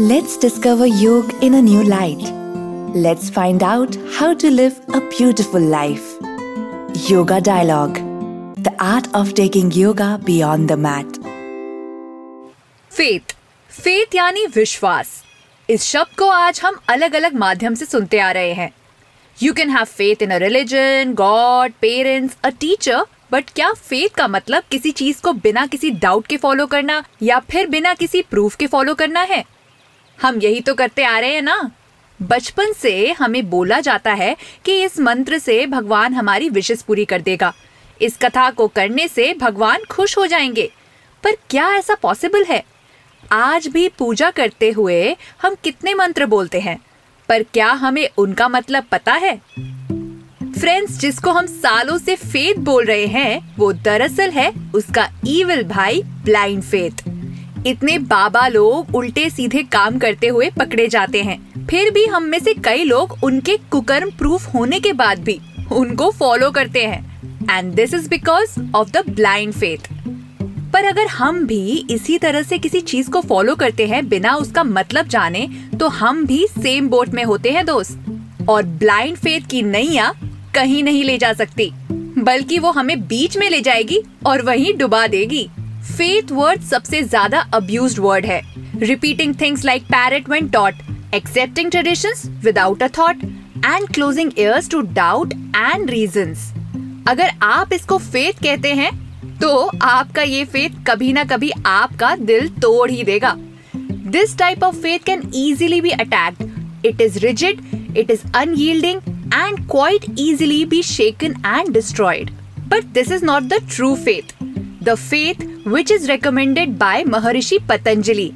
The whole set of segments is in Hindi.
Let's discover yoga in a new light. Let's find out how to live a beautiful life. Yoga Dialogue The art of taking yoga beyond the mat. Faith faith यानी विश्वास इस शब्द को आज हम अलग अलग माध्यम से सुनते आ रहे हैं you can have faith in a religion God parents a teacher but क्या फेथ का मतलब किसी चीज़ को बिना किसी डाउट के फॉलो करना या फिर बिना किसी प्रूफ के फॉलो करना है हम यही तो करते आ रहे हैं ना। बचपन से हमें बोला जाता है कि इस मंत्र से भगवान हमारी विशेष पूरी कर देगा। इस कथा को करने से भगवान खुश हो जाएँगे। पर क्या ऐसा पॉसिबल है? आज भी पूजा करते हुए हम कितने मंत्र बोलते हैं? पर क्या हमें उनका मतलब पता है? फ्रेंड्स जिसको हम सालों से फेथ बोल रहे हैं, वो दरअसल है उसका ईविल भाई ब्लाइंड फेथ इतने बाबा लोग उल्टे सीधे काम करते हुए पकड़े जाते हैं। फिर भी हम में से कई लोग उनके कुकर्म प्रूफ होने के बाद भी उनको फॉलो करते हैं। And this is because of the blind faith पर अगर हम भी इसी तरह से किसी चीज़ को फॉलो करते हैं बिना उसका मतलब जाने तो हम भी सेम बोट में होते हैं दोस्त। और ब्लाइंड फेथ की नैया कहीं नहीं ले जा सकती, बल्कि वो हमें बीच में ले जाएगी और वहीं डुबा देगी। फेथ वर्ड सबसे ज़्यादा अब्यूज वर्ड है। Repeating things like parrot when taught accepting tradition without a thought and closing ears to doubt and reason अगर आप इसको फेथ कहते हैं तो आपका ये फेथ कभी ना कभी आपका दिल तोड़ ही देगा। This type of faith can easily be attacked it is rigid it is unyielding and quite easily be shaken and destroyed. But this is not the true faith, the faith which is recommended by Maharishi Patanjali.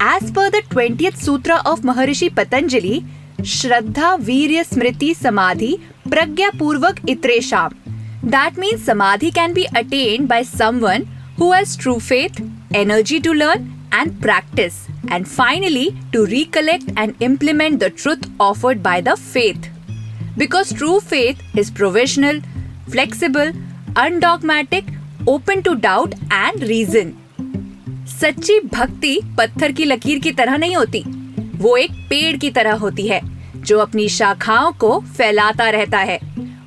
As per the 20th Sutra of Maharishi Patanjali, Shraddha Virya Smriti Samadhi Pragya Purvak Itresham. That means Samadhi can be attained by someone who has true faith, energy to learn, and practice, and finally to recollect and implement the truth offered by the faith. Because true faith is provisional, flexible, undogmatic, open to doubt and reason सच्ची भक्ति पत्थर की लकीर की तरह नहीं होती। वो एक पेड़ की तरह होती है, जो अपनी शाखाओं को फैलाता रहता है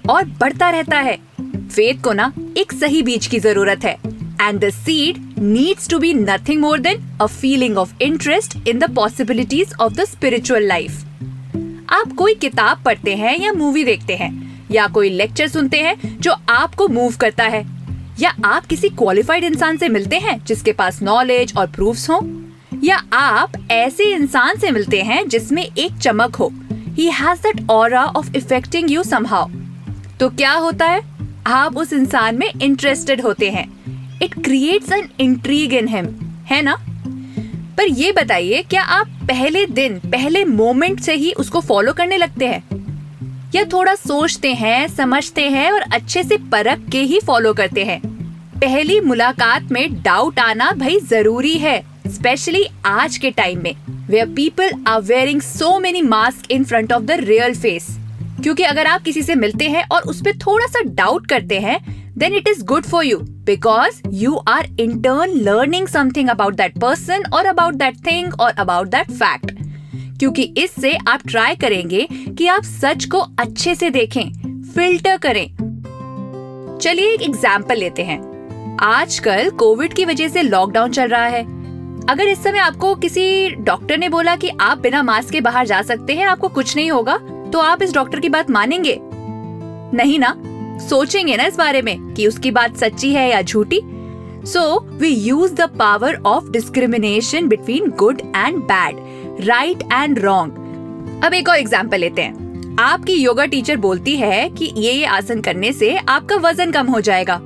और बढ़ता रहता है। फेथ को ना एक सही बीज की ज़रूरत है। And the seed needs to be nothing more than a feeling of interest in the possibilities of the spiritual life आप कोई किताब पढ़ते हैं या मूवी देखते हैं, या कोई लेक्चर सुनते हैं, जो आपको मूव करता है या आप किसी क्वालिफाइड इंसान से मिलते हैं जिसके पास नॉलेज और प्रूफ्स हो? या आप ऐसे इंसान से मिलते हैं जिसमें एक चमक हो? He has that of affecting you somehow तो क्या होता है? आप उस इंसान में इंटरेस्टेड होते हैं। It creates an intrigue in him है ना? पर ये बताइए, क्या आप पहले दिन, पहले मोमेंट से ही उसको फॉलो करने लगते हैं? या थोड़ा सोचते हैं, समझते हैं और अच्छे से परख के ही फॉलो करते हैं? पहली मुलाकात में डाउट आना भाई ज़रूरी है स्पेशली आज के टाइम में where people are wearing so many mask in front of the real face क्योंकि अगर आप किसी से मिलते हैं और उस पर थोड़ा सा डाउट करते हैं then it is good for you because you are in turn learning something about that person or about that thing or about that fact. क्योंकि इससे आप ट्राई करेंगे कि आप सच को अच्छे से देखें फ़िल्टर करें। चलिए एक एग्ज़ाम्पल लेते हैं। आजकल कोविड की वजह से लॉकडाउन चल रहा है। अगर इस समय आपको किसी डॉक्टर ने बोला कि आप बिना मास्क के बाहर जा सकते हैं, आपको कुछ नहीं होगा तो आप इस डॉक्टर की बात मानेंगे? नहीं ना? सोचेंगे ना इस बारे में कि उसकी बात सच्ची है या झूठी। So we use the power of discrimination between good and bad right and wrong अब एक और एग्ज़ाम्पल लेते हैं। आपकी योगा टीचर बोलती है कि ये ये आसन करने से आपका वज़न कम हो जाएगा।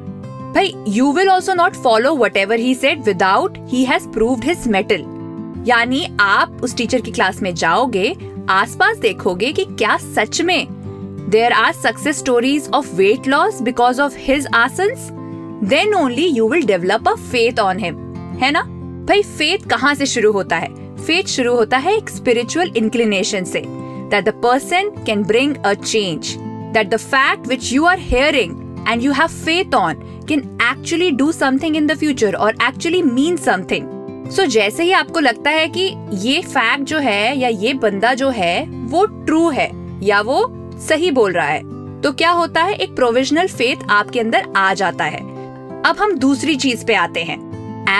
भाई you will also not follow whatever he set without he has proved his mettle यानी आप उस टीचर की क्लास में जाओगे, आसपास देखोगे कि क्या सच में there are success stories of weight loss because of his asanas then only you will develop a faith on him है ना? भाई फेथ कहाँ से शुरू होता है? फेथ शुरू होता है एक स्पिरिचुअल इंक्लिनेशन से that the person can bring a change that the fact which you are hearing and you have faith on can actually do something in the future or actually mean something. So so, जैसे ही आपको लगता है कि ये फैक्ट जो है या ये बंदा जो है वो ट्रू है या वो सही बोल रहा है तो क्या होता है? एक प्रोविजनल फेथ आपके अंदर आ जाता है। अब हम दूसरी चीज़ पे आते हैं।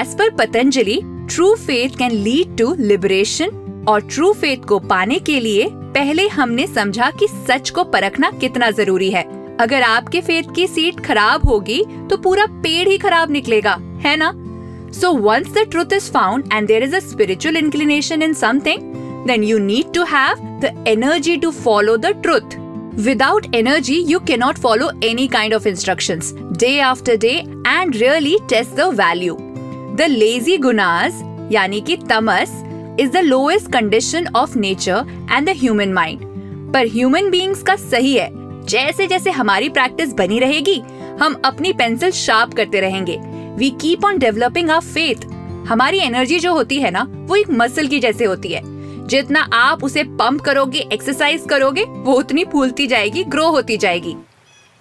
As per Patanjali true faith can lead to liberation और ट्रू फेथ को पाने के लिए पहले हमने समझा कि सच को परखना कितना ज़रूरी है। अगर आपके फेथ की सीट खराब होगी तो पूरा पेड़ ही खराब निकलेगा, है ना? So once the truth is found and there is a spiritual inclination in something then you need to have the energy to follow the truth without energy you can not follow any kind of instruction day after day and really test the value the lazy gunas यानी की tamas is the lowest condition of nature and the human mind पर ह्यूमन बींग्स का सही है जैसे जैसे हमारी प्रैक्टिस बनी रहेगी हम अपनी पेंसिल शार्प करते रहेंगे। We keep on developing our faith हमारी एनर्जी जो होती है ना वो एक मसल की जैसे होती है। जितना आप उसे पंप करोगे एक्सरसाइज करोगे वो उतनी फूलती जाएगी ग्रो होती जाएगी।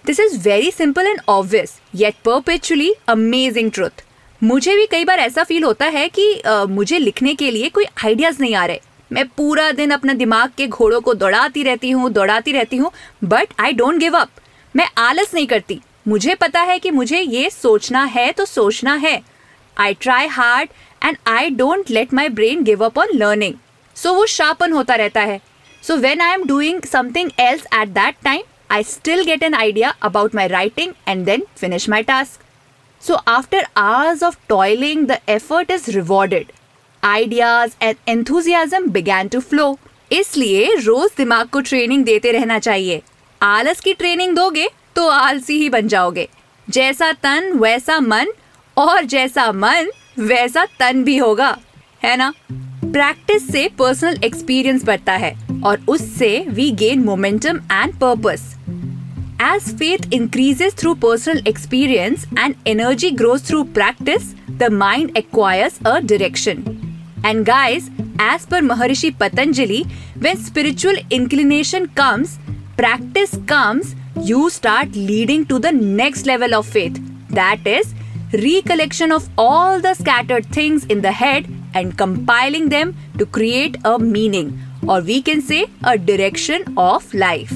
This is very simple and obvious yet perpetually amazing truth मुझे भी कई बार ऐसा फील होता है कि uh, मुझे लिखने के लिए कोई आइडियाज़ नहीं आ रहे। मैं पूरा दिन अपने दिमाग के घोड़ों को दौड़ाती रहती हूँ, दौड़ाती रहती हूँ but I don't give up मैं आलस नहीं करती। मुझे पता है कि मुझे ये सोचना है तो सोचना है। I try hard and I don't let my brain give up on learning so वो शार्पन होता रहता है। So when I am doing something else at that time I still get an idea about my writing and then finish my task so after hours of toiling the effort is rewarded ideas and enthusiasm began to flow इसलिए रोज दिमाग को ट्रेनिंग देते रहना चाहिए। आलस की ट्रेनिंग दोगे तो आलसी ही बन जाओगे। जैसा तन वैसा मन और जैसा मन वैसा तन भी होगा। है ना? प्रैक्टिस से पर्सनल एक्सपीरियंस बढ़ता है और उससे we gain momentum and purpose As faith increases through personal experience and energy grows through practice, the mind acquires a direction. And guys, as per Maharishi Patanjali, when spiritual inclination comes, practice comes, you start leading to the next level of faith. That is, recollection of all the scattered things in the head and compiling them to create a meaning, or we can say a direction of life.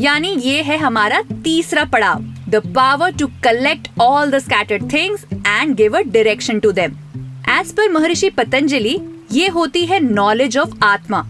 यानी ये है हमारा तीसरा पड़ाव the power to collect all the scattered things and give a direction to them as per Maharshi Patanjali ये होती है नॉलेज ऑफ़ आत्मा।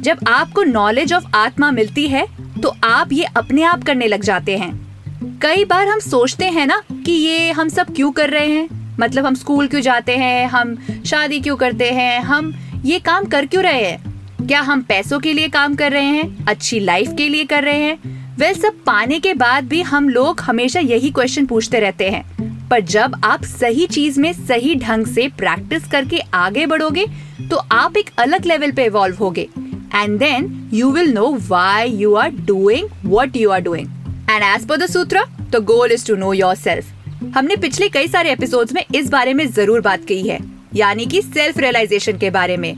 जब आपको नॉलेज ऑफ़ आत्मा मिलती है तो आप ये अपने आप करने लग जाते हैं। कई बार हम सोचते हैं ना कि ये हम सब क्यों कर रहे हैं? मतलब हम स्कूल क्यों जाते हैं? हम शादी क्यों करते हैं? हम ये काम कर क्यों रहे हैं? क्या हम पैसों के लिए काम कर रहे हैं? अच्छी लाइफ के लिए कर रहे हैं? वह सब पाने के बाद भी हम लोग हमेशा यही क्वेश्चन पूछते रहते हैं। पर जब आप सही चीज़ में सही ढंग से प्रैक्टिस करके आगे बढ़ोगे तो आप एक अलग लेवल पे इवॉल्व होगे and then you will know why you are doing what you are doing. And as per the sutra, the goal is to know yourself. हमने पिछले कई सारे एपिसोड्स में इस बारे में ज़रूर बात की है यानी कि सेल्फ रियलाइजेशन के बारे में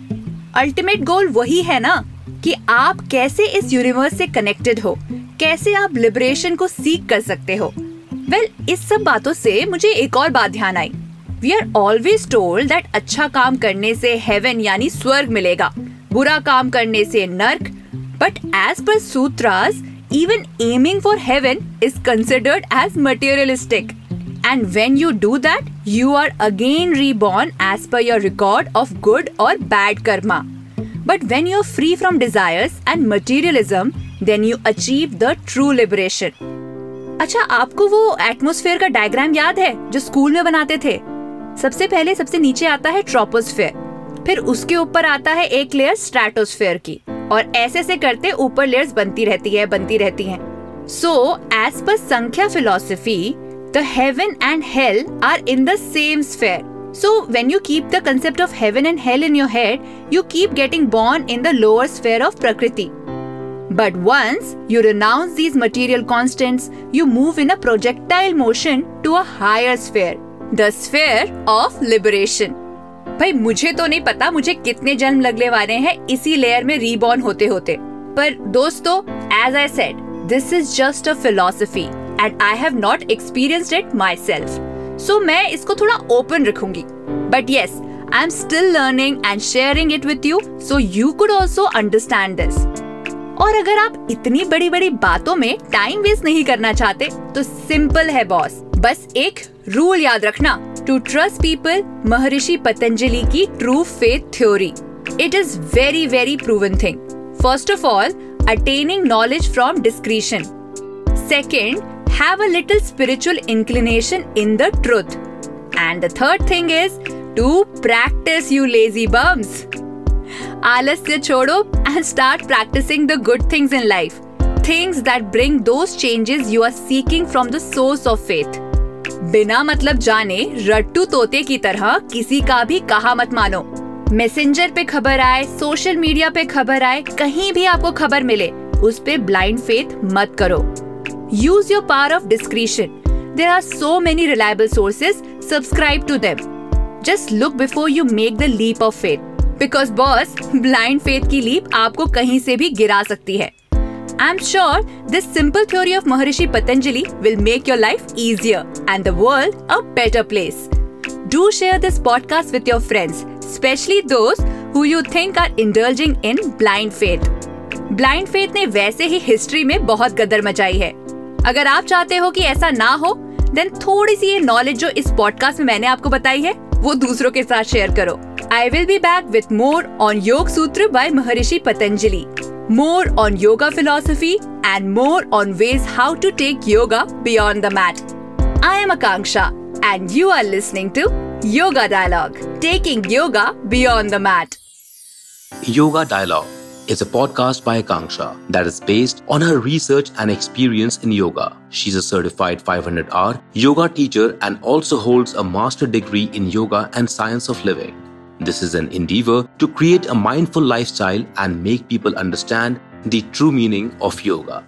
अल्टीमेट गोल वही है ना कि आप कैसे इस यूनिवर्स से कनेक्टेड हो कैसे आप लिबरेशन को सीख कर सकते हो वेल इस सब बातों से मुझे एक और बात ध्यान आई। We are always told that अच्छा काम करने से हेवन यानी स्वर्ग मिलेगा, बुरा काम करने से नर्क। But as per sutras even aiming for heaven is considered as materialistic and when you do that you are again reborn as per your record of good और bad karma but when you are free from desires and materialism then you achieve the true liberation अच्छा आपको वो एटमोस्फेयर का डायग्राम याद है जो स्कूल में बनाते थे? सबसे पहले सबसे नीचे आता है ट्रोपोस्फेयर फिर उसके ऊपर आता है एक लेयर स्ट्रेटोस्फेयर की और ऐसे से करते ऊपर लेयर्स बनती रहती है बनती रहती हैं। So as per Samkhya philosophy the heaven and hell are in the same sphere So when you keep the concept of heaven and hell in your head, you keep getting born in the lower sphere of Prakriti. But once you renounce these material constants, you move in a projectile motion to a higher sphere, the sphere of liberation. भाई मुझे तो नहीं पता मुझे कितने जन्म लगने वाले हैं इसी लेयर में रीबॉर्न होते होते पर दोस्तों as I said this is just a philosophy and I have not experienced it myself so मैं इसको थोड़ा ओपन रखूंगी but yes I am still learning and sharing it with you so you could also understand this. और अगर आप इतनी बड़ी बड़ी बातों में टाइम वेस्ट नहीं करना चाहते तो सिंपल है बॉस बस एक रूल याद रखना. टू ट्रस्ट पीपल महर्षि पतंजलि की true faith theory it is very very proven thing first of all attaining knowledge from discretion second have a little spiritual inclination in the truth. And the third thing is to practice, you lazy bums. आलस आलस्य छोड़ो and start practising the good things in life things that bring those changes you are seeking from the source of faith बिना मतलब जाने रट्टू तोते की तरह किसी का भी कहा मत मानो। मैसेंजर पे खबर आए सोशल मीडिया पे खबर आए, कहीं भी आपको खबर मिले, उस पे ब्लाइंड फेथ मत करो। Use your power of description there are so many reliable sources subscribe to them just look before you make the leap of faith because boss blind faith की लीप आपको कहीं से भी गिरा सकती है। I am sure this simple theory of Maharshi Patanjali will make your life easier and the world a better place do share this podcast with your friends specially दोस्त who you think are indulging in blind faith blind faith ने वैसे ही हिस्ट्री में बहुत गदर मचाई है। अगर आप चाहते हो की ऐसा ना हो देन थोड़ी सी ये नॉलेज जो इस पॉडकास्ट में मैंने आपको बताई है, वो दूसरों के साथ शेयर करो। I will be back with more on Yoga Sutra by Maharishi Patanjali, more on yoga philosophy, and more on ways how to take yoga beyond the mat. I am Akanksha, and you are listening to Yoga Dialogue, taking yoga beyond the mat. Yoga Dialogue is a podcast by Akanksha that is based on her research and experience in yoga. She's a certified 500 R yoga teacher and also holds a master degree in yoga and science of living. This is an endeavor to create a mindful lifestyle and make people understand the true meaning of yoga.